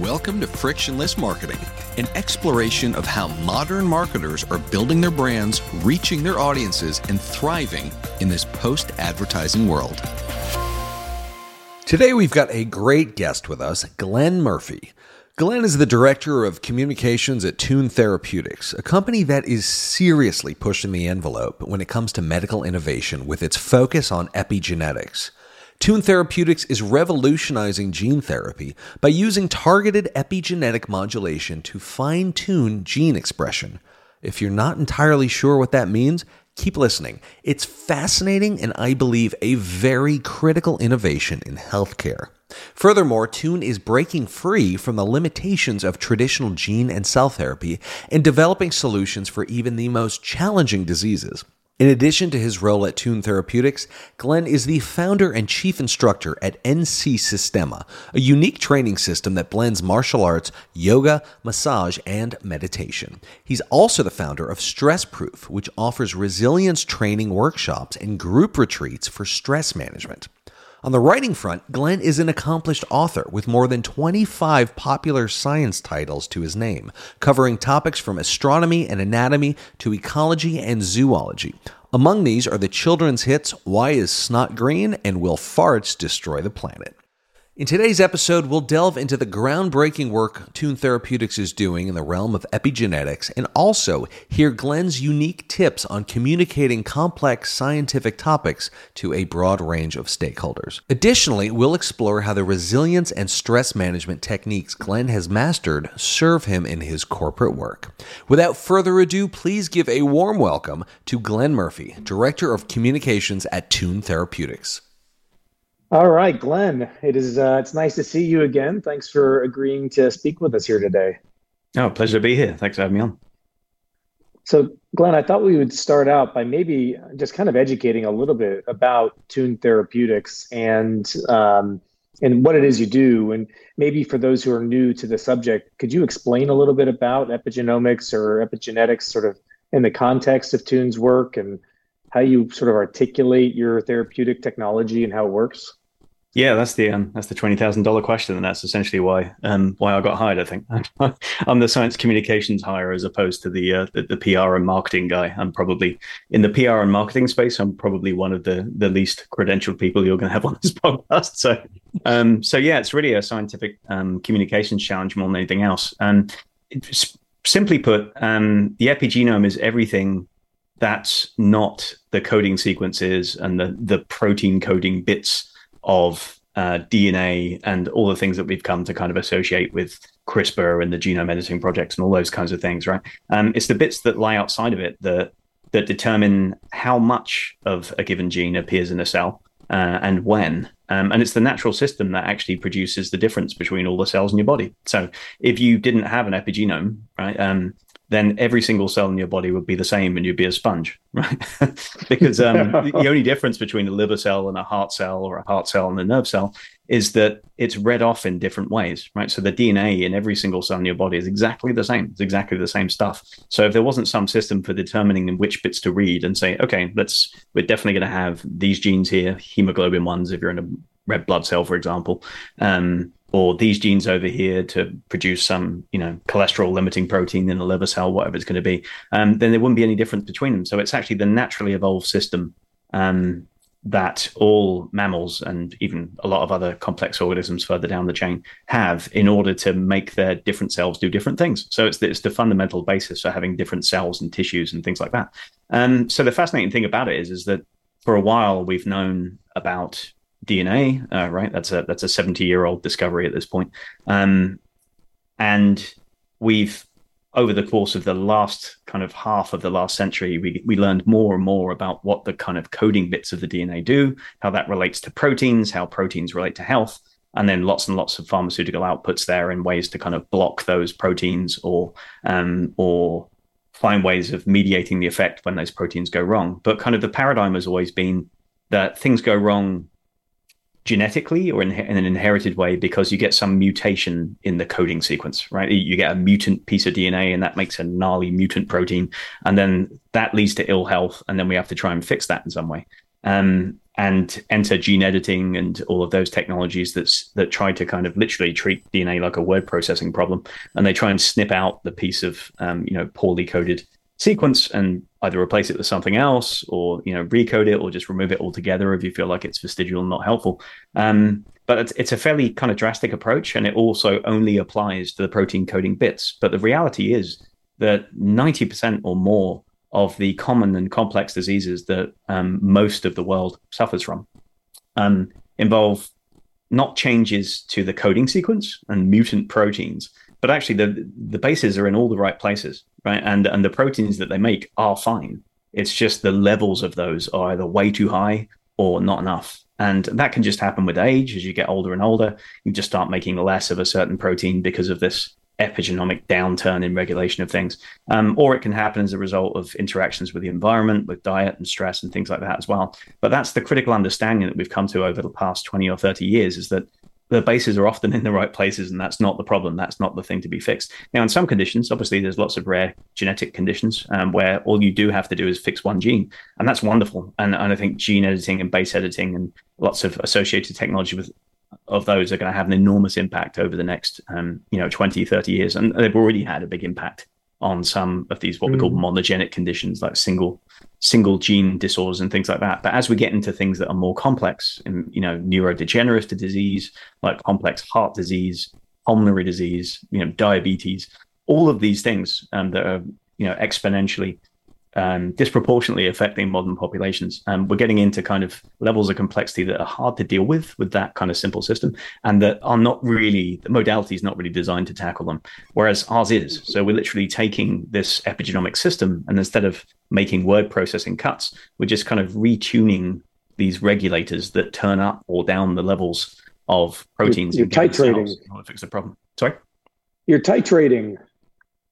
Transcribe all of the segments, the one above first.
Welcome to Frictionless Marketing, an exploration of how modern marketers are building their brands, reaching their audiences, and thriving in this post advertising world. Today, we've got a great guest with us, Glenn Murphy. Glenn is the director of communications at Tune Therapeutics, a company that is seriously pushing the envelope when it comes to medical innovation with its focus on epigenetics. Tune Therapeutics is revolutionizing gene therapy by using targeted epigenetic modulation to fine tune gene expression. If you're not entirely sure what that means, keep listening. It's fascinating and I believe a very critical innovation in healthcare. Furthermore, Tune is breaking free from the limitations of traditional gene and cell therapy and developing solutions for even the most challenging diseases. In addition to his role at Tune Therapeutics, Glenn is the founder and chief instructor at NC Systema, a unique training system that blends martial arts, yoga, massage, and meditation. He's also the founder of Stress Proof, which offers resilience training workshops and group retreats for stress management. On the writing front, Glenn is an accomplished author with more than 25 popular science titles to his name, covering topics from astronomy and anatomy to ecology and zoology. Among these are the children's hits Why is Snot Green and Will Farts Destroy the Planet? In today's episode, we'll delve into the groundbreaking work Tune Therapeutics is doing in the realm of epigenetics and also hear Glenn's unique tips on communicating complex scientific topics to a broad range of stakeholders. Additionally, we'll explore how the resilience and stress management techniques Glenn has mastered serve him in his corporate work. Without further ado, please give a warm welcome to Glenn Murphy, Director of Communications at Tune Therapeutics. All right, Glenn. It is. Uh, it's nice to see you again. Thanks for agreeing to speak with us here today. Oh, pleasure to be here. Thanks for having me on. So, Glenn, I thought we would start out by maybe just kind of educating a little bit about Tune Therapeutics and um, and what it is you do, and maybe for those who are new to the subject, could you explain a little bit about epigenomics or epigenetics, sort of in the context of Tune's work, and how you sort of articulate your therapeutic technology and how it works? Yeah, that's the um, that's the twenty thousand dollar question, and that's essentially why um, why I got hired. I think I'm the science communications hire as opposed to the, uh, the, the PR and marketing guy. I'm probably in the PR and marketing space. I'm probably one of the the least credentialed people you're going to have on this podcast. So um, so yeah, it's really a scientific um, communications challenge more than anything else. And simply put, um, the epigenome is everything that's not the coding sequences and the the protein coding bits of uh, DNA and all the things that we've come to kind of associate with CRISPR and the genome editing projects and all those kinds of things, right? Um, it's the bits that lie outside of it that that determine how much of a given gene appears in a cell uh, and when. Um, and it's the natural system that actually produces the difference between all the cells in your body. So if you didn't have an epigenome, right, um, then every single cell in your body would be the same and you'd be a sponge, right? because um, the only difference between a liver cell and a heart cell or a heart cell and a nerve cell is that it's read off in different ways, right? So the DNA in every single cell in your body is exactly the same. It's exactly the same stuff. So if there wasn't some system for determining which bits to read and say, okay, let's, we're definitely going to have these genes here, hemoglobin ones, if you're in a red blood cell, for example, um, or these genes over here to produce some, you know, cholesterol limiting protein in a liver cell, whatever it's going to be, um, then there wouldn't be any difference between them. So it's actually the naturally evolved system um, that all mammals and even a lot of other complex organisms further down the chain have in order to make their different cells do different things. So it's the, it's the fundamental basis for having different cells and tissues and things like that. Um, so the fascinating thing about it is, is that for a while we've known about DNA, uh, right? That's a that's a 70 year old discovery at this point, um, and we've over the course of the last kind of half of the last century, we we learned more and more about what the kind of coding bits of the DNA do, how that relates to proteins, how proteins relate to health, and then lots and lots of pharmaceutical outputs there in ways to kind of block those proteins or um, or find ways of mediating the effect when those proteins go wrong. But kind of the paradigm has always been that things go wrong genetically or in, in, an inherited way because you get some mutation in the coding sequence, right? You get a mutant piece of DNA and that makes a gnarly mutant protein. And then that leads to ill health. And then we have to try and fix that in some way. Um, and enter gene editing and all of those technologies that's that try to kind of literally treat DNA like a word processing problem, and they try and snip out the piece of um, you know poorly coded sequence and either replace it with something else or you know recode it or just remove it altogether if you feel like it's vestigial and not helpful. Um, but it's, it's a fairly kind of drastic approach, and it also only applies to the protein coding bits. But the reality is that ninety percent or more of the common and complex diseases that um, most of the world suffers from um, involve not changes to the coding sequence and mutant proteins, but actually the the bases are in all the right places, right? And and the proteins that they make are fine. It's just the levels of those are either way too high or not enough. And that can just happen with age as you get older and older. You just start making less of a certain protein because of this epigenomic downturn in regulation of things. Um, or it can happen as a result of interactions with the environment, with diet and stress and things like that as well. But that's the critical understanding that we've come to over the past 20 or 30 years is that the bases are often in the right places, and that's not the problem. That's not the thing to be fixed. Now, in some conditions, obviously, there's lots of rare genetic conditions um, where all you do have to do is fix one gene, and that's wonderful. And, and I think gene editing and base editing and lots of associated technology with of those are going to have an enormous impact over the next um, you know 20 30 years and they've already had a big impact on some of these what we call mm. monogenic conditions like single single gene disorders and things like that. But as we get into things that are more complex and you know neurodegenerative disease like complex heart disease pulmonary disease you know diabetes all of these things um, that are you know exponentially um, disproportionately affecting modern populations. And we're getting into kind of levels of complexity that are hard to deal with with that kind of simple system, and that are not really the modality is not really designed to tackle them. Whereas ours is. So we're literally taking this epigenomic system, and instead of making word processing cuts, we're just kind of retuning these regulators that turn up or down the levels of proteins. You're, you're titrating. In order to fix the problem. Sorry. You're titrating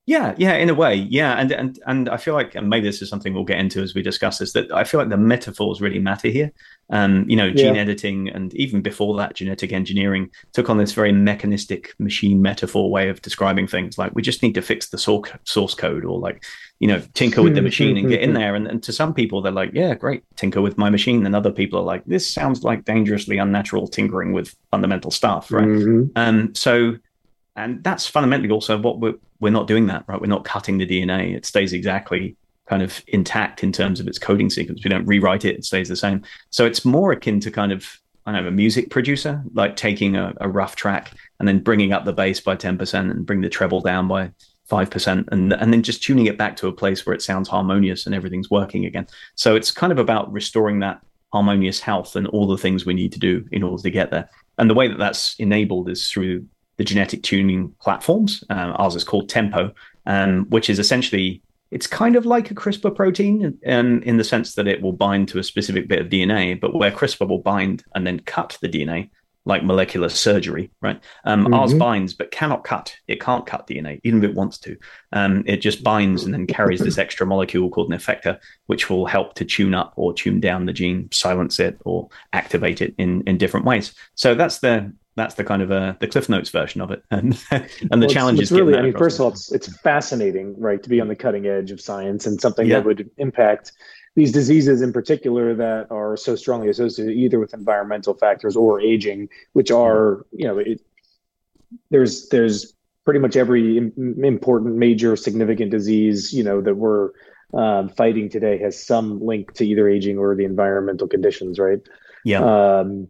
yeah, yeah, in a way, yeah, and and and I feel like and maybe this is something we'll get into as we discuss this. That I feel like the metaphors really matter here. Um, you know, gene yeah. editing and even before that, genetic engineering took on this very mechanistic machine metaphor way of describing things. Like we just need to fix the source code, or like you know, tinker with the machine and get in there. And, and to some people, they're like, yeah, great, tinker with my machine. And other people are like, this sounds like dangerously unnatural tinkering with fundamental stuff, right? Mm-hmm. Um, so and that's fundamentally also what we're we're not doing that right? We're not cutting the dna it stays exactly kind of intact in terms of its coding sequence. We don't rewrite it. It stays the same. So it's more akin to kind of i don't know a music producer like taking a, a rough track and then bringing up the bass by 10% and bring the treble down by 5% and and then just tuning it back to a place where it sounds harmonious and everything's working again. So it's kind of about restoring that harmonious health and all the things we need to do in order to get there. And the way that that's enabled is through the genetic tuning platforms. Um, ours is called Tempo, um, which is essentially it's kind of like a CRISPR protein um, in the sense that it will bind to a specific bit of DNA, but where CRISPR will bind and then cut the DNA, like molecular surgery, right? Um, mm-hmm. Ours binds but cannot cut. It can't cut DNA, even if it wants to. Um, it just binds and then carries this extra molecule called an effector, which will help to tune up or tune down the gene, silence it, or activate it in, in different ways. So that's the that's the kind of uh, the Cliff Notes version of it, and and the well, challenge is really. I mean, first of all, it's it's fascinating, right, to be on the cutting edge of science and something yeah. that would impact these diseases in particular that are so strongly associated either with environmental factors or aging, which are you know it, there's there's pretty much every important major significant disease you know that we're um, fighting today has some link to either aging or the environmental conditions, right? Yeah. Um,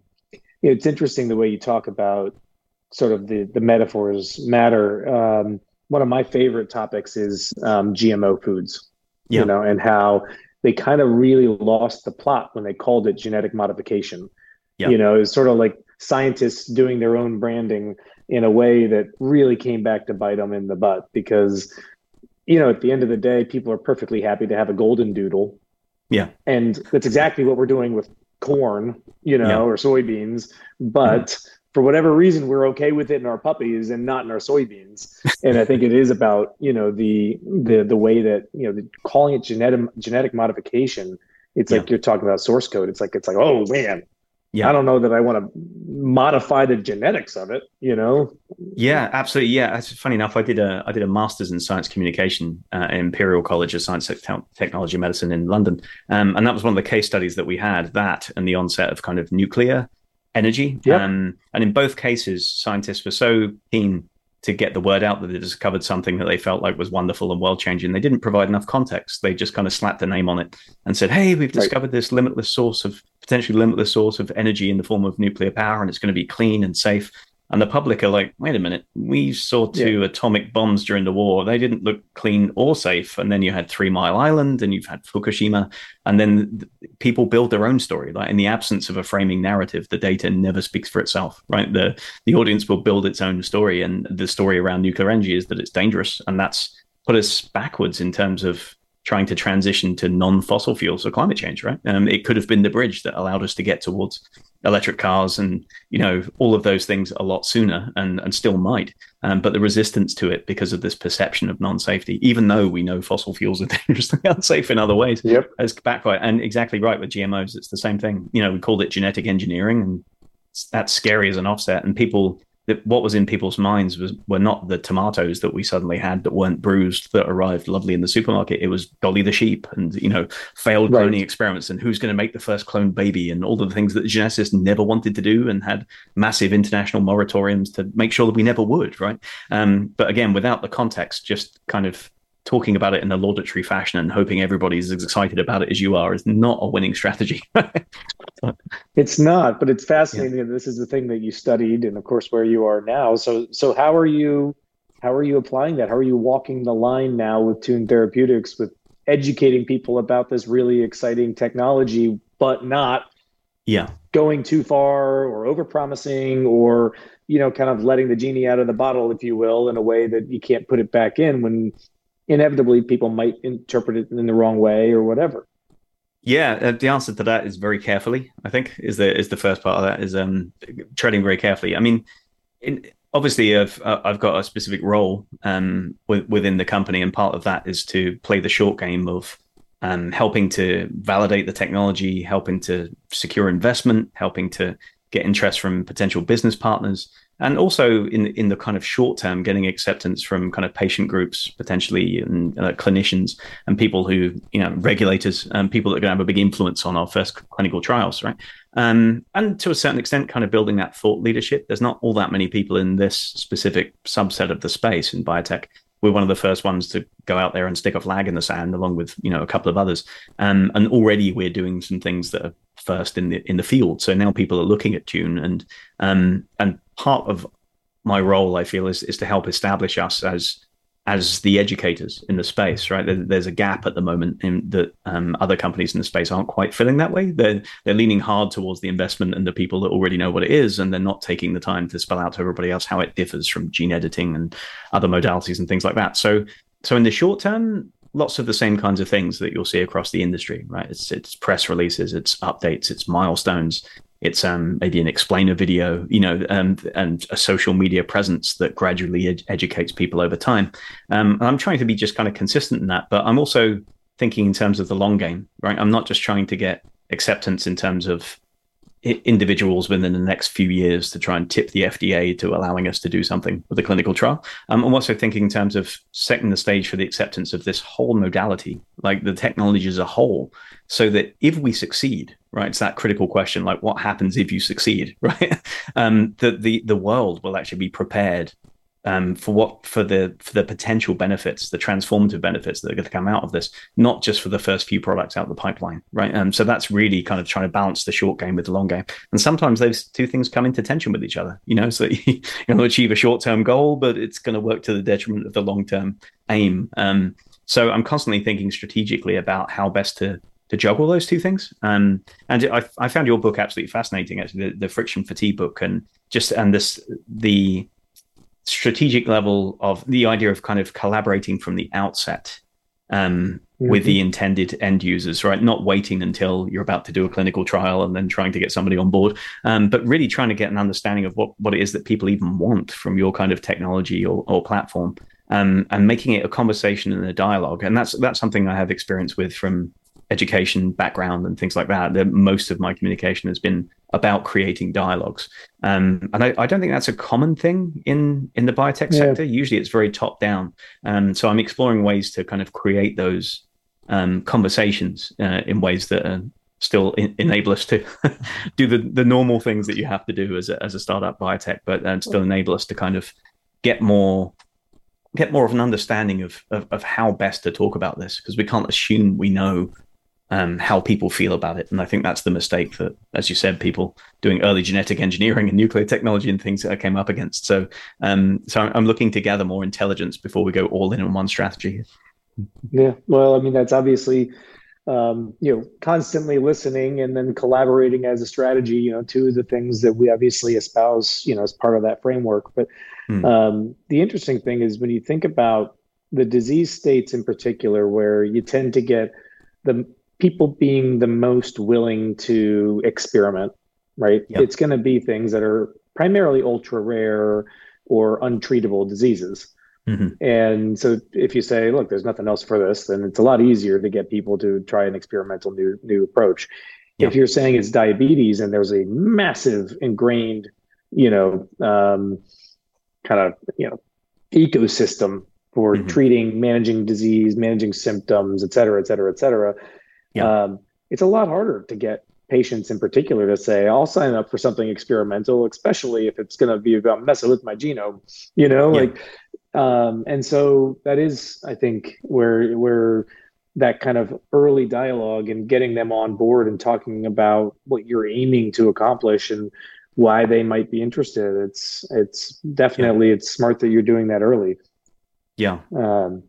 it's interesting the way you talk about sort of the the metaphors matter. Um, one of my favorite topics is um, GMO foods, yeah. you know, and how they kind of really lost the plot when they called it genetic modification. Yeah. You know, it's sort of like scientists doing their own branding in a way that really came back to bite them in the butt because, you know, at the end of the day, people are perfectly happy to have a golden doodle. Yeah. And that's exactly what we're doing with corn, you know, yeah. or soybeans, but mm-hmm. for whatever reason we're okay with it in our puppies and not in our soybeans. and I think it is about, you know, the the the way that, you know, the, calling it genetic genetic modification, it's yeah. like you're talking about source code. It's like it's like, oh man, yeah. I don't know that I want to modify the genetics of it, you know? Yeah, absolutely. Yeah. It's funny enough. I did a, I did a master's in science communication uh, at Imperial College of Science, Technology, Medicine in London. Um, and that was one of the case studies that we had that and the onset of kind of nuclear energy. Yep. Um, and in both cases, scientists were so keen to get the word out that they discovered something that they felt like was wonderful and world changing. They didn't provide enough context. They just kind of slapped a name on it and said, "Hey, we've discovered right. this limitless source of potentially limitless source of energy in the form of nuclear power, and it's going to be clean and safe." And the public are like, wait a minute, we saw two yeah. atomic bombs during the war. They didn't look clean or safe. And then you had Three Mile Island and you've had Fukushima. And then people build their own story. Like in the absence of a framing narrative, the data never speaks for itself, right? The, the audience will build its own story. And the story around nuclear energy is that it's dangerous. And that's put us backwards in terms of trying to transition to non-fossil fuels for climate change, right? Um, it could have been the bridge that allowed us to get towards electric cars and you know all of those things a lot sooner and and still might. Um, but the resistance to it because of this perception of non-safety even though we know fossil fuels are dangerously unsafe in other ways yep. has backfired. And exactly right with gmos it's the same thing. You know we called it genetic engineering and that's scary as an offset. And people that what was in people's minds was were not the tomatoes that we suddenly had that weren't bruised that arrived lovely in the supermarket. It was Dolly the sheep and you know failed right. cloning experiments and who's going to make the first cloned baby and all the things that the geneticists never wanted to do and had massive international moratoriums to make sure that we never would. Right. Um, but again, without the context, just kind of talking about it in a laudatory fashion and hoping everybody's as excited about it as you are is not a winning strategy. it's not, but it's fascinating. Yeah. This is the thing that you studied, and of course, where you are now. So, so how are you? How are you applying that? How are you walking the line now with Tune Therapeutics, with educating people about this really exciting technology, but not yeah going too far or over promising or you know kind of letting the genie out of the bottle if you will in a way that you can't put it back in when inevitably people might interpret it in the wrong way or whatever. Yeah, uh, the answer to that is very carefully. I think is the is the first part of that is um, treading very carefully. I mean, in, obviously, I've uh, I've got a specific role um, within the company, and part of that is to play the short game of um, helping to validate the technology, helping to secure investment, helping to get interest from potential business partners, and also in in the kind of short term, getting acceptance from kind of patient groups potentially and uh, clinicians and people who you know regulators and people that are going to have a big influence on our first clinical trials, right? Um, and to a certain extent, kind of building that thought leadership. There's not all that many people in this specific subset of the space in biotech we're one of the first ones to go out there and stick a flag in the sand along with you know a couple of others um, and already we're doing some things that are first in the in the field so now people are looking at tune and um, and part of my role, I feel, is is to help establish us as as the educators in the space, right? There, there's a gap at the moment in that um, other companies in the space aren't quite filling that way. They're they're leaning hard towards the investment and the people that already know what it is, and they're not taking the time to spell out to everybody else how it differs from gene editing and other modalities and things like that. So so in the short term, lots of the same kinds of things that you'll see across the industry, right? It's it's press releases, it's updates, it's milestones, it's um, maybe an explainer video, you know, um, and a social media presence that gradually ed- educates people over time. Um, I'm trying to be just kind of consistent in that, but I'm also thinking in terms of the long game, right? I'm not just trying to get acceptance in terms of individuals within the next few years to try and tip the FDA to allowing us to do something with a clinical trial. Um, I'm also thinking in terms of setting the stage for the acceptance of this whole modality, like the technology as a whole, so that if we succeed, right, it's that critical question, like what happens if you succeed, right? um, that the the world will actually be prepared um, for what for the for the potential benefits, the transformative benefits that are going to come out of this, not just for the first few products out of the pipeline, right? And um, so that's really kind of trying to balance the short game with the long game. And sometimes those two things come into tension with each other, you know. So you're going to achieve a short term goal, but it's going to work to the detriment of the long term aim. Um, so I'm constantly thinking strategically about how best to to juggle those two things. Um, and I, I found your book absolutely fascinating, actually, the, the friction fatigue book, and just and this the strategic level of the idea of kind of collaborating from the outset um, mm-hmm. with the intended end users, right? Not waiting until you're about to do a clinical trial and then trying to get somebody on board, um, but really trying to get an understanding of what, what it is that people even want from your kind of technology or, or platform. Um, and making it a conversation and a dialogue, and that's that's something I have experience with from education background and things like that. That most of my communication has been about creating dialogues. Um, and I, I, don't think that's a common thing in in the biotech yeah. sector. Usually, it's very top down. Um, so I'm exploring ways to kind of create those um, conversations uh, in ways that are still in, enable us to do the the normal things that you have to do as a, as a startup biotech, but uh, still enable us to kind of get more get more of an understanding of, of, of how best to talk about this because we can't assume we know um, how people feel about it. And I think that's the mistake that, as you said, people doing early genetic engineering and nuclear technology and things that I came up against. So, um, so I'm looking to gather more intelligence before we go all in on one strategy. Yeah, well, I mean, that's obviously um, you know, constantly listening and then collaborating as a strategy, you know, two of the things that we obviously espouse, you know, as part of that framework. But mm. um, the interesting thing is when you think about the disease states in particular, where you tend to get the people being the most willing to experiment, right? Yep. It's going to be things that are primarily ultra rare or untreatable diseases. Mm-hmm. And so if you say, look, there's nothing else for this, then it's a lot easier to get people to try an experimental new new approach. If you're saying it's diabetes and there's a massive ingrained, you know, um, kind of you know ecosystem for mm-hmm. treating, managing disease, managing symptoms, et cetera, et cetera, et cetera. Yeah. Um, it's a lot harder to get patients in particular to say, I'll sign up for something experimental, especially if it's going to be about messing with my genome, you know, yeah. like um, and so that is, I think, where where that kind of early dialogue and getting them on board and talking about what you're aiming to accomplish and why they might be interested. It's it's definitely yeah. it's smart that you're doing that early. Yeah. Um,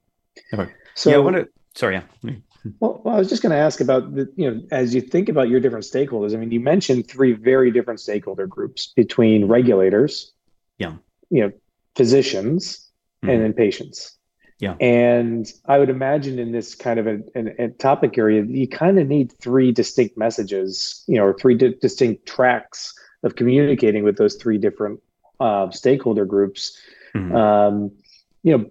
okay. So yeah, I want to. Sorry. Yeah. Well, well, I was just going to ask about the, you know, as you think about your different stakeholders. I mean, you mentioned three very different stakeholder groups between regulators, yeah, you know, physicians, mm-hmm. and then patients. Yeah. And I would imagine in this kind of a, a, a topic area, you kind of need three distinct messages, you know, or three di- distinct tracks of communicating with those three different uh, stakeholder groups. Mm-hmm. Um, you know,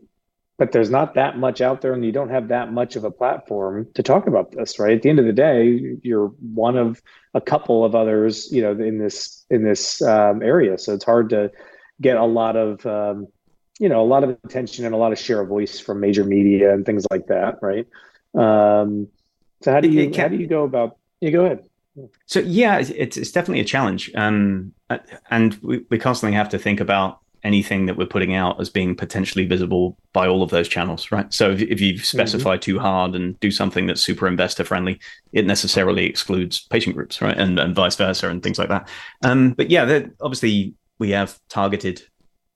but there's not that much out there and you don't have that much of a platform to talk about this right? At the end of the day you're one of a couple of others you know in this in this um, area. So it's hard to get a lot of um, you know a lot of attention and a lot of share of voice from major media and things like that right? Um, so how do you how do you go about you go ahead. So yeah it's, it's definitely a challenge. Um, and we, we constantly have to think about anything that we're putting out as being potentially visible by all of those channels right? So if, if you specify mm-hmm. too hard and do something that's super investor friendly it necessarily excludes patient groups right? And, and vice versa and things like that. Um, but yeah obviously we have targeted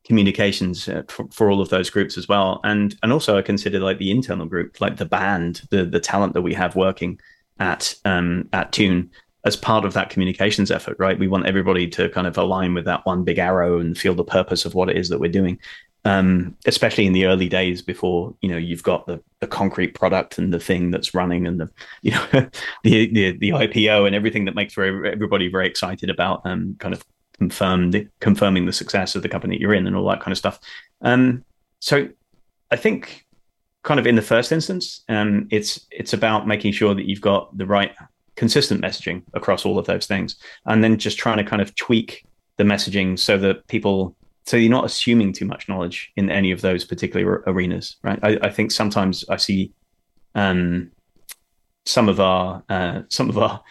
communications uh, for, for, all of those groups as well. And and also i consider like the internal group like the band the the talent that we have working at um at tune as part of that communications effort right we want everybody to kind of align with that one big arrow and feel the purpose of what it is that we're doing um, especially in the early days before you know you've got the, the concrete product and the thing that's running and the you know the, the the IPO and everything that makes everybody very excited about um, kind of confirmed confirming the success of the company you're in and all that kind of stuff. Um, so I think kind of in the first instance, um, it's it's about making sure that you've got the right consistent messaging across all of those things, and then just trying to kind of tweak the messaging so that people so you're not assuming too much knowledge in any of those particular arenas, right? I, I think sometimes I see um, some of our uh, some of our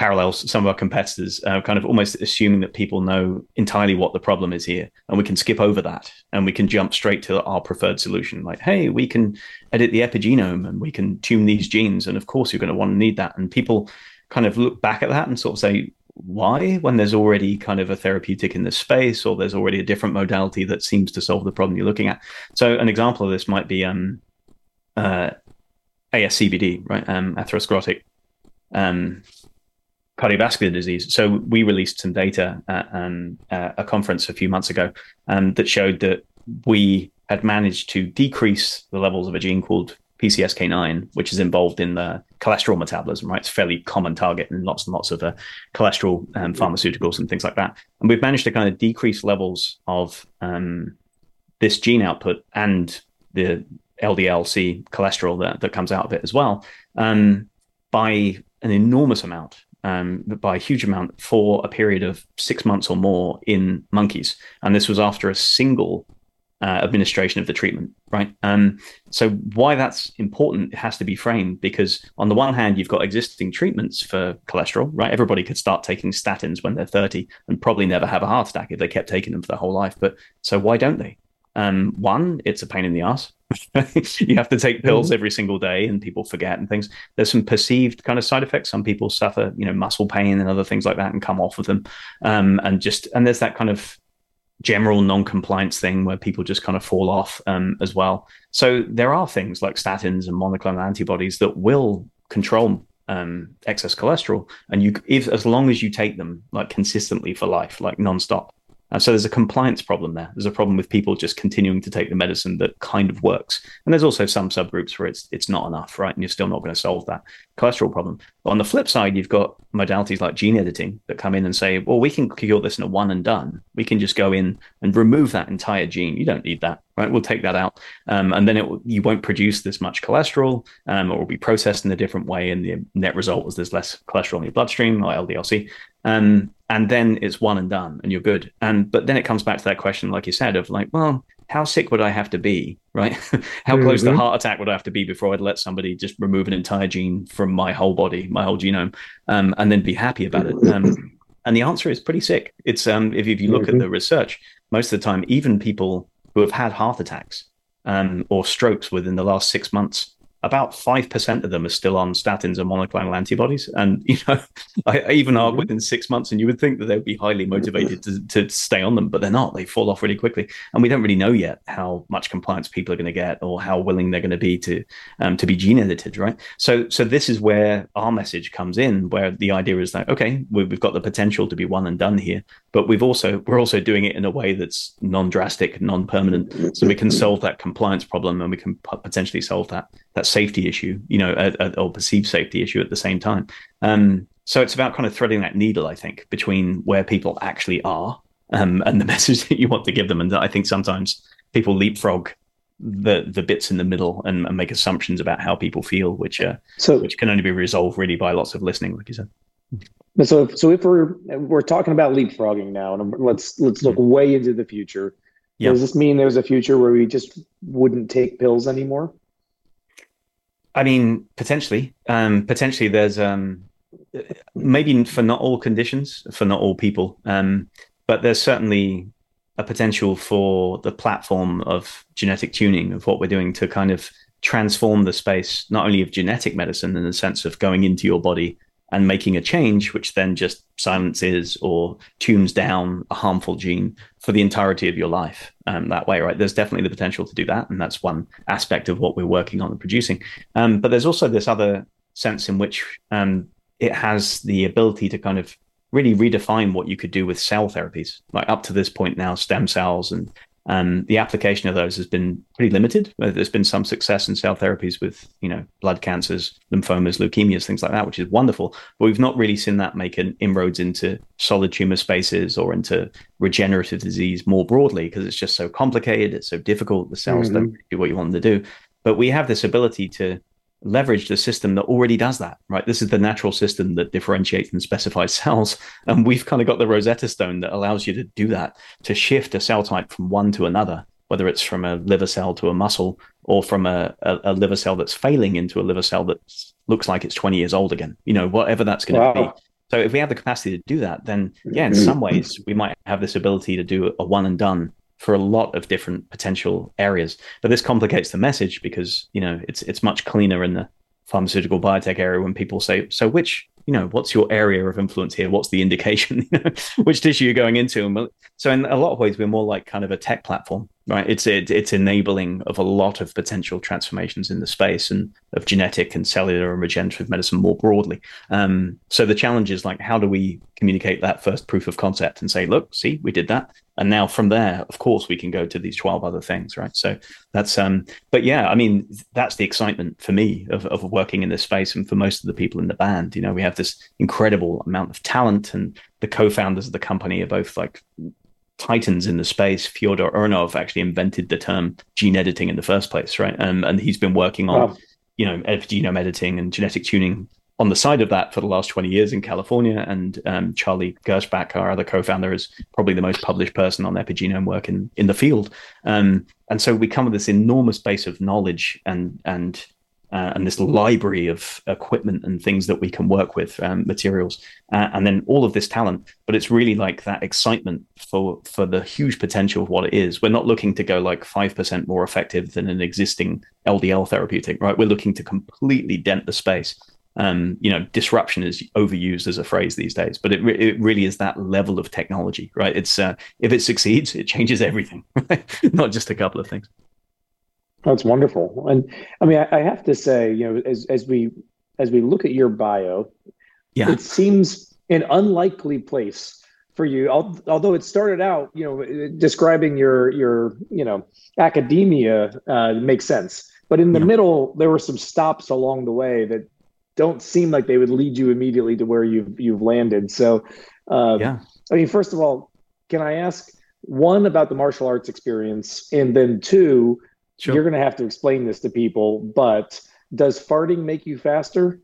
parallels some of our competitors, uh, kind of almost assuming that people know entirely what the problem is here, and we can skip over that and we can jump straight to our preferred solution. Like, hey, we can edit the epigenome and we can tune these genes, and of course you're going to want to need that. And people kind of look back at that and sort of say, why? When there's already kind of a therapeutic in this space, or there's already a different modality that seems to solve the problem you're looking at. So an example of this might be um, uh, ASCVD, right? Um, atherosclerotic um, cardiovascular disease. So we released some data at um, uh, a conference a few months ago um, that showed that we had managed to decrease the levels of a gene called PCSK9, which is involved in the cholesterol metabolism, right? It's a fairly common target in lots and lots of uh, cholesterol um, pharmaceuticals and things like that. And we've managed to kind of decrease levels of um, this gene output and the LDLC cholesterol that, that comes out of it as well um, by an enormous amount um, by a huge amount for a period of six months or more in monkeys. And this was after a single uh, administration of the treatment, right? Um, so why that's important has to be framed because on the one hand, you've got existing treatments for cholesterol, right? Everybody could start taking statins when they're 30 and probably never have a heart attack if they kept taking them for their whole life. But so why don't they? Um, one, it's a pain in the ass. you have to take pills mm-hmm. every single day and people forget and things. There's some perceived kind of side effects. Some people suffer, you know, muscle pain and other things like that and come off of them. Um, and just, and there's that kind of general non-compliance thing where people just kind of fall off um, as well. So there are things like statins and monoclonal antibodies that will control um, excess cholesterol, and you if as long as you take them like consistently for life, like non-stop, uh, so there's a compliance problem there. There's a problem with people just continuing to take the medicine that kind of works. And there's also some subgroups where it's it's not enough, right? And you're still not going to solve that cholesterol problem. But on the flip side, you've got modalities like gene editing that come in and say, well, we can cure this in a one and done. We can just go in and remove that entire gene. You don't need that, right? We'll take that out, um, and then it you won't produce this much cholesterol, um, or will be processed in a different way, and the net result is there's less cholesterol in your bloodstream or LDLC. Um, and then it's one and done and you're good and but then it comes back to that question like you said of like well how sick would i have to be right how mm-hmm. close to heart attack would i have to be before i'd let somebody just remove an entire gene from my whole body my whole genome um, and then be happy about it um, and the answer is pretty sick it's um, if, if you look mm-hmm. at the research most of the time even people who have had heart attacks um, or strokes within the last six months about 5% of them are still on statins and monoclonal antibodies. And, you know, I, even are mm-hmm. within six months, and you would think that they would be highly motivated to, to stay on them, but they're not. They fall off really quickly. And we don't really know yet how much compliance people are going to get or how willing they're going to be to um, to be gene edited, right? So, so this is where our message comes in, where the idea is that, okay, we've got the potential to be one and done here, but we've also, we're also doing it in a way that's non-drastic, non-permanent. So we can solve that compliance problem and we can potentially solve that that safety issue, you know, a, a, or perceived safety issue at the same time. Um, so it's about kind of threading that needle, I think, between where people actually are um, and the message that you want to give them. And I think sometimes people leapfrog the the bits in the middle and, and make assumptions about how people feel, which uh, so, which can only be resolved really by lots of listening, like you said. So, so if we're we're talking about leapfrogging now, and let's let's look way into the future. Yep. Does this mean there's a future where we just wouldn't take pills anymore? I mean, potentially, um, potentially there's um, maybe for not all conditions, for not all people, um, but there's certainly a potential for the platform of genetic tuning of what we're doing to kind of transform the space, not only of genetic medicine in the sense of going into your body and making a change, which then just silences or tunes down a harmful gene for the entirety of your life um, that way, right? There's definitely the potential to do that. And that's one aspect of what we're working on and producing. Um, but there's also this other sense in which um, it has the ability to kind of really redefine what you could do with cell therapies. Like up to this point now, stem cells and um, the application of those has been pretty limited. There's been some success in cell therapies with, you know, blood cancers, lymphomas, leukemias, things like that, which is wonderful. But we've not really seen that make an inroads into solid tumor spaces or into regenerative disease more broadly because it's just so complicated. It's so difficult. The cells mm-hmm. don't do what you want them to do. But we have this ability to leverage the system that already does that, right? This is the natural system that differentiates and specifies cells. And we've kind of got the Rosetta Stone that allows you to do that, to shift a cell type from one to another, whether it's from a liver cell to a muscle or from a, a, a liver cell that's failing into a liver cell that looks like it's 20 years old again, you know, whatever that's going to wow. be. So if we have the capacity to do that, then yeah, in mm-hmm. some ways we might have this ability to do a one and done for a lot of different potential areas. But this complicates the message because you know it's it's much cleaner in the pharmaceutical biotech area when people say, so which you know what's your area of influence here? What's the indication? which tissue you're going into? And So in a lot of ways, we're more like kind of a tech platform right? It's it, it's enabling of a lot of potential transformations in the space and of genetic and cellular and regenerative medicine more broadly. Um, so the challenge is like, how do we communicate that first proof of concept and say, look, see, we did that, and now from there, of course, we can go to these twelve other things, right? So that's um, but yeah, I mean, that's the excitement for me of of working in this space, and for most of the people in the band, you know, we have this incredible amount of talent and the co-founders of the company are both like titans in the space, Fyodor Urnov actually invented the term gene editing in the first place, right? Um, and he's been working on, wow. you know, epigenome editing and genetic tuning on the side of that for the last 20 years in California. And um, Charlie Gersbach, our other co-founder, is probably the most published person on epigenome work in, in the field. Um, and so we come with this enormous base of knowledge and and uh, and this library of equipment and things that we can work with, um, materials, uh, and then all of this talent. But it's really like that excitement for for the huge potential of what it is. We're not looking to go like five percent more effective than an existing LDL therapeutic, right? We're looking to completely dent the space um, you know, disruption is overused as a phrase these days, but it, re- it really is that level of technology, right? It's uh, if it succeeds, it changes everything, not just a couple of things. That's wonderful, and I mean, I, I, have to say, you know, as as we as we look at your bio, yeah. it seems an unlikely place for you. Although it started out, you know, describing your your you know academia uh, makes sense, but in the yeah. middle, there were some stops along the way that don't seem like they would lead you immediately to where you've you've landed. So, uh, yeah. I mean, first of all, can I ask one about the martial arts experience, and then two, sure. you're going to have to explain this to people, but does farting make you faster?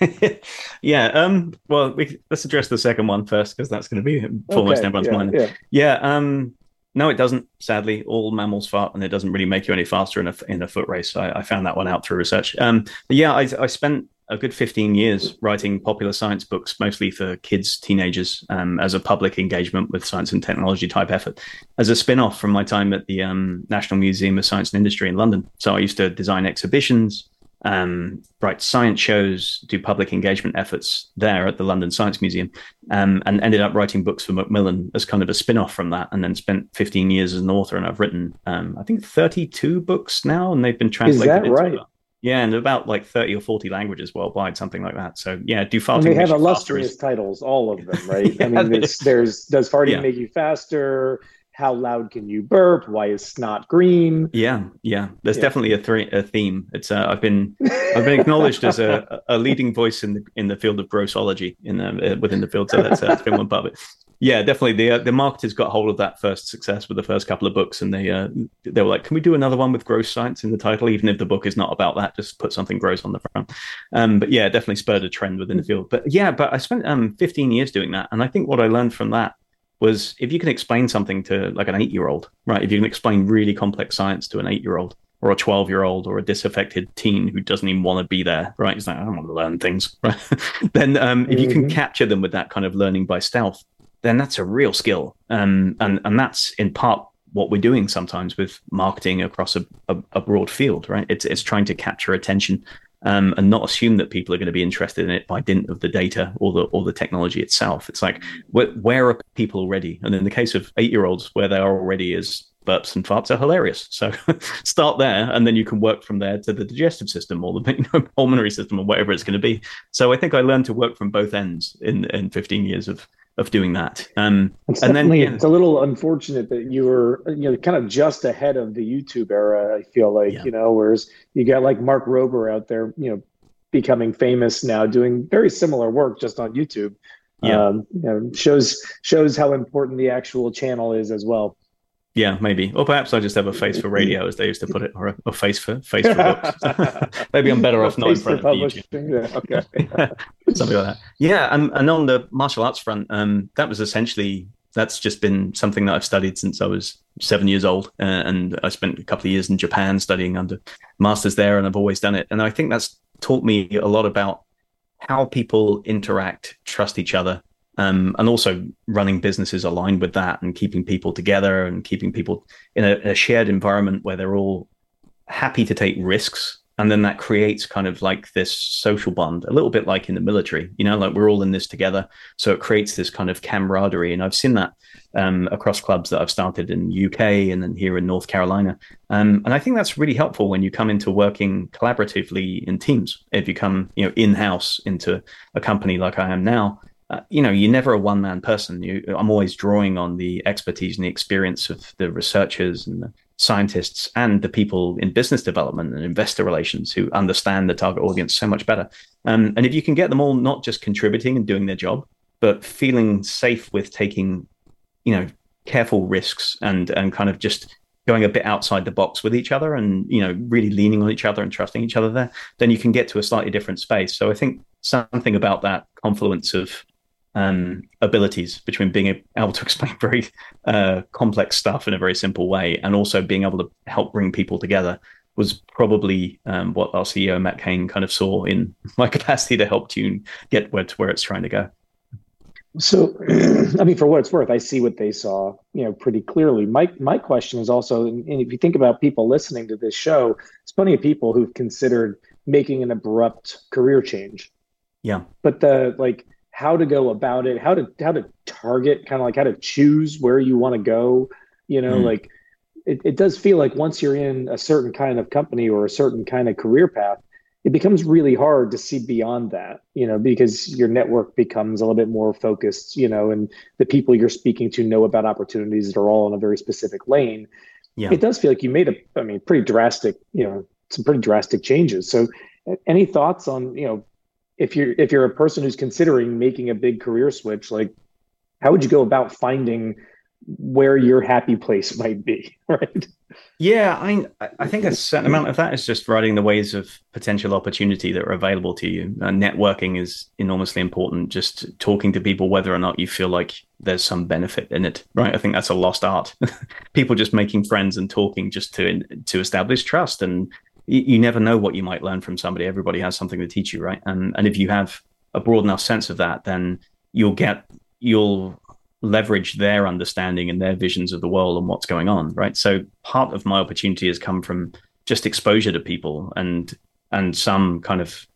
yeah. Um. Well, we, let's address the second one first because that's going to be foremost okay, everyone's yeah, mind. Yeah. yeah. Um. No, it doesn't. Sadly, all mammals fart, and it doesn't really make you any faster in a in a foot race. I, I found that one out through research. Um, yeah, I, I spent a good 15 years writing popular science books, mostly for kids, teenagers, um, as a public engagement with science and technology type effort, as a spin off from my time at the um, National Museum of Science and Industry in London. So I used to design exhibitions, um, write science shows, do public engagement efforts there at the London Science Museum, um, and ended up writing books for Macmillan as kind of a spin off from that. And then spent 15 years as an author. And I've written, um, I think, 32 books now, and they've been translated. Is that right? Yeah, and about like 30 or 40 languages worldwide, something like that. So yeah, do farting. And they have illustrious titles, all of them, right? yeah, I mean, there's does farting yeah. make you faster? How loud can you burp? Why is snot green? Yeah, yeah. There's yeah. definitely a, th- a theme. It's uh, I've been I've been acknowledged as a, a leading voice in the in the field of grossology in the, uh, within the field. So that's, uh, that's been one part of it yeah, definitely. The uh, the marketers got hold of that first success with the first couple of books, and they uh, they were like, "Can we do another one with gross science in the title, even if the book is not about that? Just put something gross on the front." Um, but yeah, definitely spurred a trend within the field. But yeah, but I spent um 15 years doing that, and I think what I learned from that was if you can explain something to like an eight year old, right? If you can explain really complex science to an eight year old, or a 12 year old or a disaffected teen who doesn't even want to be there, right? He's like, I don't want to learn things, right? then um, if you can mm-hmm. capture them with that kind of learning by stealth, then that's a real skill. Um, and and that's in part what we're doing sometimes with marketing across a, a, a broad field, right? It's it's trying to capture attention um, and not assume that people are going to be interested in it by dint of the data or the or the technology itself. It's like where, where are people already? And in the case of eight year olds, where they are already is burps and farts are hilarious. So start there, and then you can work from there to the digestive system or the you know, pulmonary system or whatever it's going to be. So I think I learned to work from both ends in in 15 years of of doing that. Um, and then yeah. it's a little unfortunate that you were you know kind of just ahead of the YouTube era. I feel like yeah. you know, whereas you got like Mark Rober out there, you know, becoming famous now, doing very similar work just on YouTube. Yeah, um, you know, shows shows how important the actual channel is as well. Yeah, maybe. Or perhaps I just have a face for radio, as they used to put it, or a, a face for face for books. maybe I'm better off not in front of YouTube. Yeah, okay. Something like that. Yeah, and, and on the martial arts front, um, that was essentially that's just been something that I've studied since I was seven years old, uh, and I spent a couple of years in Japan studying under masters there, and I've always done it. And I think that's taught me a lot about how people interact, trust each other, um, and also running businesses aligned with that and keeping people together and keeping people in a, a, shared environment where they're all happy to take risks. And then that creates kind of like this social bond a little bit like in the military you know like we're all in this together. So it creates this kind of camaraderie. And i've seen that um, across clubs that i've started in uk and then here in north carolina. Um, and i think that's really helpful when you come into working collaboratively in teams. If you come you know in-house into a company like i am now uh, you know, you're never a one man person. You, I'm always drawing on the expertise and the experience of the researchers and the scientists and the people in business development and investor relations who understand the target audience so much better. Um, and if you can get them all not just contributing and doing their job, but feeling safe with taking, you know, careful risks and and kind of just going a bit outside the box with each other and you know really leaning on each other and trusting each other there then you can get to a slightly different space so i think something about that confluence of um, abilities between being able to explain very uh, complex stuff in a very simple way and also being able to help bring people together was probably um, what our CEO Matt Kane kind of saw in my capacity to help Tune get where to where it's trying to go. So, I mean, for what it's worth, I see what they saw, you know, pretty clearly. My my question is also, and if you think about people listening to this show, there's plenty of people who've considered making an abrupt career change. Yeah. But the like how to go about it, how to how to target, kind of like how to choose where you want to go. You know, mm. like it, it does feel like once you're in a certain kind of company or a certain kind of career path, it becomes really hard to see beyond that, you know, because your network becomes a little bit more focused, you know, and the people you're speaking to know about opportunities that are all in a very specific lane. Yeah. It does feel like you made a, I mean, pretty drastic, you know, some pretty drastic changes. So, any thoughts on, you know, if you're if you're a person who's considering making a big career switch, like, how would you go about finding where your happy place might be, right? Yeah, I I think a certain amount of that is just riding the waves of potential opportunity that are available to you. Uh, networking is enormously important. Just talking to people, whether or not you feel like there's some benefit in it, right? I think that's a lost art. people just making friends and talking just to to establish trust, and you, you never know what you might learn from somebody. Everybody has something to teach you, right? And and if you have a broad enough sense of that, then you'll get you'll leverage their understanding and their visions of the world and what's going on right so part of my opportunity has come from just exposure to people and and some kind of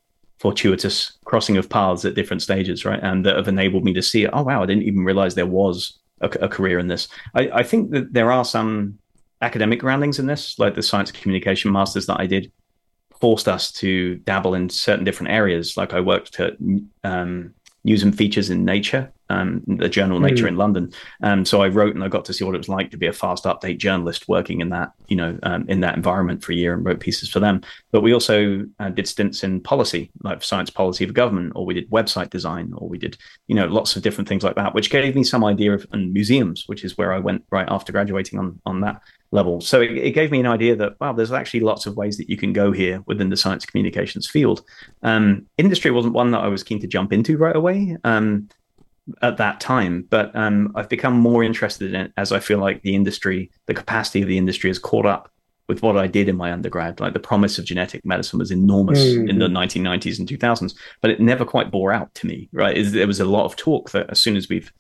fortuitous crossing of paths at different stages right and that have enabled me to see oh wow i didn't even realize there was a, a career in this I, I think that there are some academic groundings in this like the science communication masters that i did forced us to dabble in certain different areas. Like i worked at um, news and features in Nature, um, the journal Nature mm. in London. Um, so I wrote and I got to see what it was like to be a fast update journalist working in that, you know, um, in that environment for a year and wrote pieces for them. But we also uh, did stints in policy, like science policy of government, or we did website design, or we did, you know, lots of different things like that, which gave me some idea of and museums, which is where I went right after graduating on on that level. So it, it, gave me an idea that wow, there's actually lots of ways that you can go here within the science communications field. Um, industry wasn't one that I was keen to jump into right away um, at that time, but um, I've become more interested in it as I feel like the industry, the capacity of the industry, has caught up with what I did in my undergrad. Like the promise of genetic medicine was enormous mm-hmm. in the 1990s and 2000s, but it never quite bore out to me. Right? There was a lot of talk that as soon as we've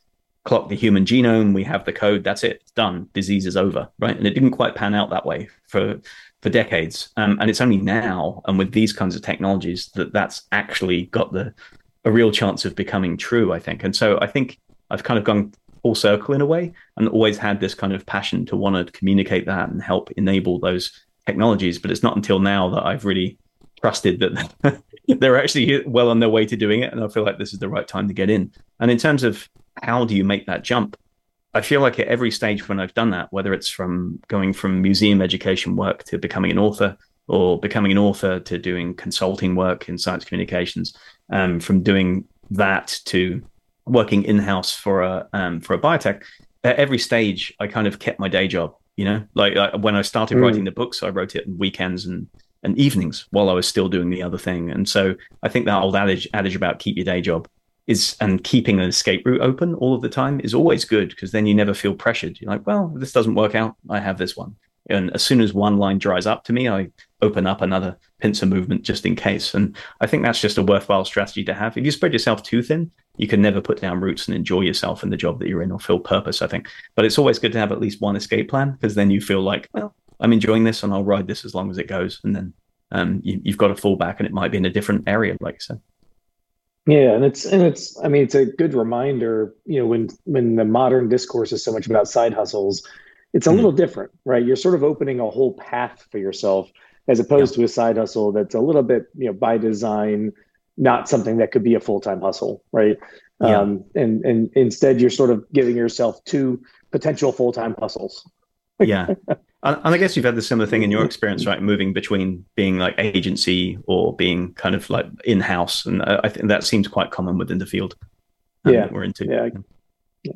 clocked the human genome, we have the code, that's it, it's done, disease is over, right? And it didn't quite pan out that way for for decades, um, and it's only now and with these kinds of technologies that that's actually got the a real chance of becoming true, I think. And so I think I've kind of gone full circle in a way, and always had this kind of passion to want to communicate that and help enable those technologies. But it's not until now that I've really trusted that they're actually well on their way to doing it, and I feel like this is the right time to get in. And in terms of how do you make that jump? I feel like at every stage when I've done that, whether it's from going from museum education work to becoming an author, or becoming an author to doing consulting work in science communications, um, from doing that to working in house for a um, for a biotech, at every stage I kind of kept my day job. You know, like, like when I started mm. writing the books, I wrote it on weekends and and evenings while I was still doing the other thing. And so I think that old adage adage about keep your day job is and keeping an escape route open all of the time is always good because then you never feel pressured. You're like, well, this doesn't work out. I have this one. And as soon as one line dries up to me, I open up another pincer movement just in case. And I think that's just a worthwhile strategy to have. If you spread yourself too thin, you can never put down roots and enjoy yourself in the job that you're in or feel purpose, I think. But it's always good to have at least one escape plan because then you feel like, well, I'm enjoying this and I'll ride this as long as it goes. And then um, you, have got a fallback and it might be in a different area, like I said. Yeah, and it's and it's I mean it's a good reminder, you know, when when the modern discourse is so much about side hustles, it's a mm-hmm. little different, right? You're sort of opening a whole path for yourself as opposed yeah. to a side hustle that's a little bit, you know, by design, not something that could be a full-time hustle, right? Yeah. Um, and and instead you're sort of giving yourself two potential full-time hustles. yeah. And I guess you've had the similar thing in your experience, right? Moving between being like agency or being kind of like in house, and I think that seems quite common within the field. Um, yeah, we're into. Yeah. yeah.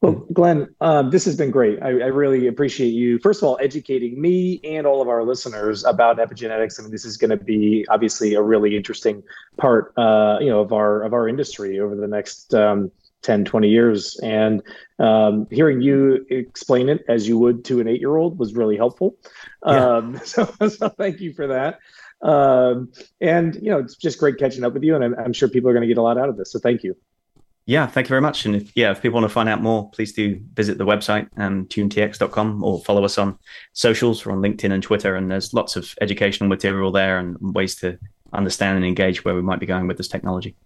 Well, Glenn, um, this has been great. I, I, really appreciate you, first of all, educating me and all of our listeners about epigenetics. I mean, this is going to be obviously a really interesting part, uh, you know, of our of our industry over the next um, 10, 20 years. And um, hearing you explain it as you would to an eight year old was really helpful. Yeah. Um, so, so thank you for that. Um, and you know, it's just great catching up with you, and I'm, I'm sure people are going to get a lot out of this. So thank you. Yeah, thank you very much. And if yeah, if people want to find out more, please do visit the website um, tunetx.com or follow us on socials. We're on LinkedIn and Twitter, and there's lots of educational material there and ways to understand and engage where we might be going with this technology.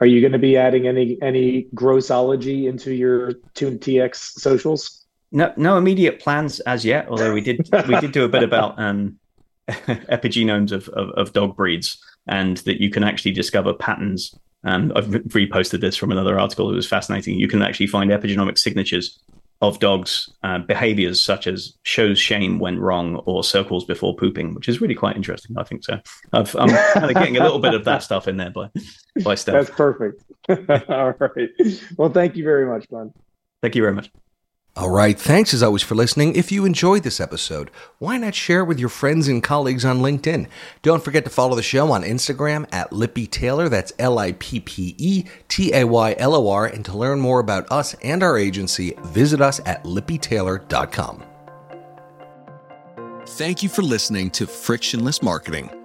Are you going to be adding any any grossology into your TuneTX socials? No, no immediate plans as yet. Although we did we did do a bit about um, epigenomes of, of, of dog breeds, and that you can actually discover patterns and I've reposted this from another article. It was fascinating. You can actually find epigenomic signatures of dogs' uh, behaviors, such as shows shame when wrong or circles before pooping, which is really quite interesting. I think so. i am kind of getting a little bit of that stuff in there by by Steph. That's perfect. All right. Well, thank you very much, Glenn. Thank you very much. All right. Thanks as always for listening. If you enjoyed this episode, why not share it with your friends and colleagues on LinkedIn? Don't forget to follow the show on Instagram at Lippe Taylor. That's L I P P E T A Y L O R. And to learn more about us and our agency, visit us at lippetaylor.com. Thank you for listening to Frictionless Marketing.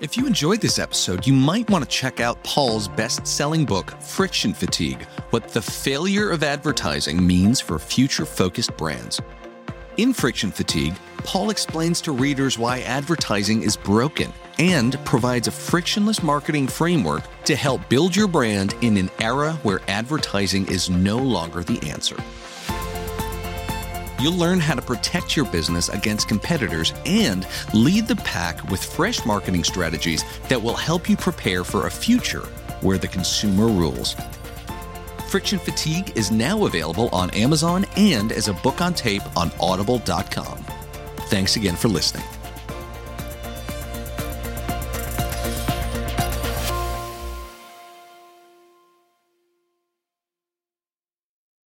If you enjoyed this episode, you might want to check out Paul's best selling book, Friction Fatigue What the Failure of Advertising Means for Future Focused Brands. In Friction Fatigue, Paul explains to readers why advertising is broken and provides a frictionless marketing framework to help build your brand in an era where advertising is no longer the answer. You'll learn how to protect your business against competitors and lead the pack with fresh marketing strategies that will help you prepare for a future where the consumer rules. Friction Fatigue is now available on Amazon and as a book on tape on audible.com. Thanks again for listening.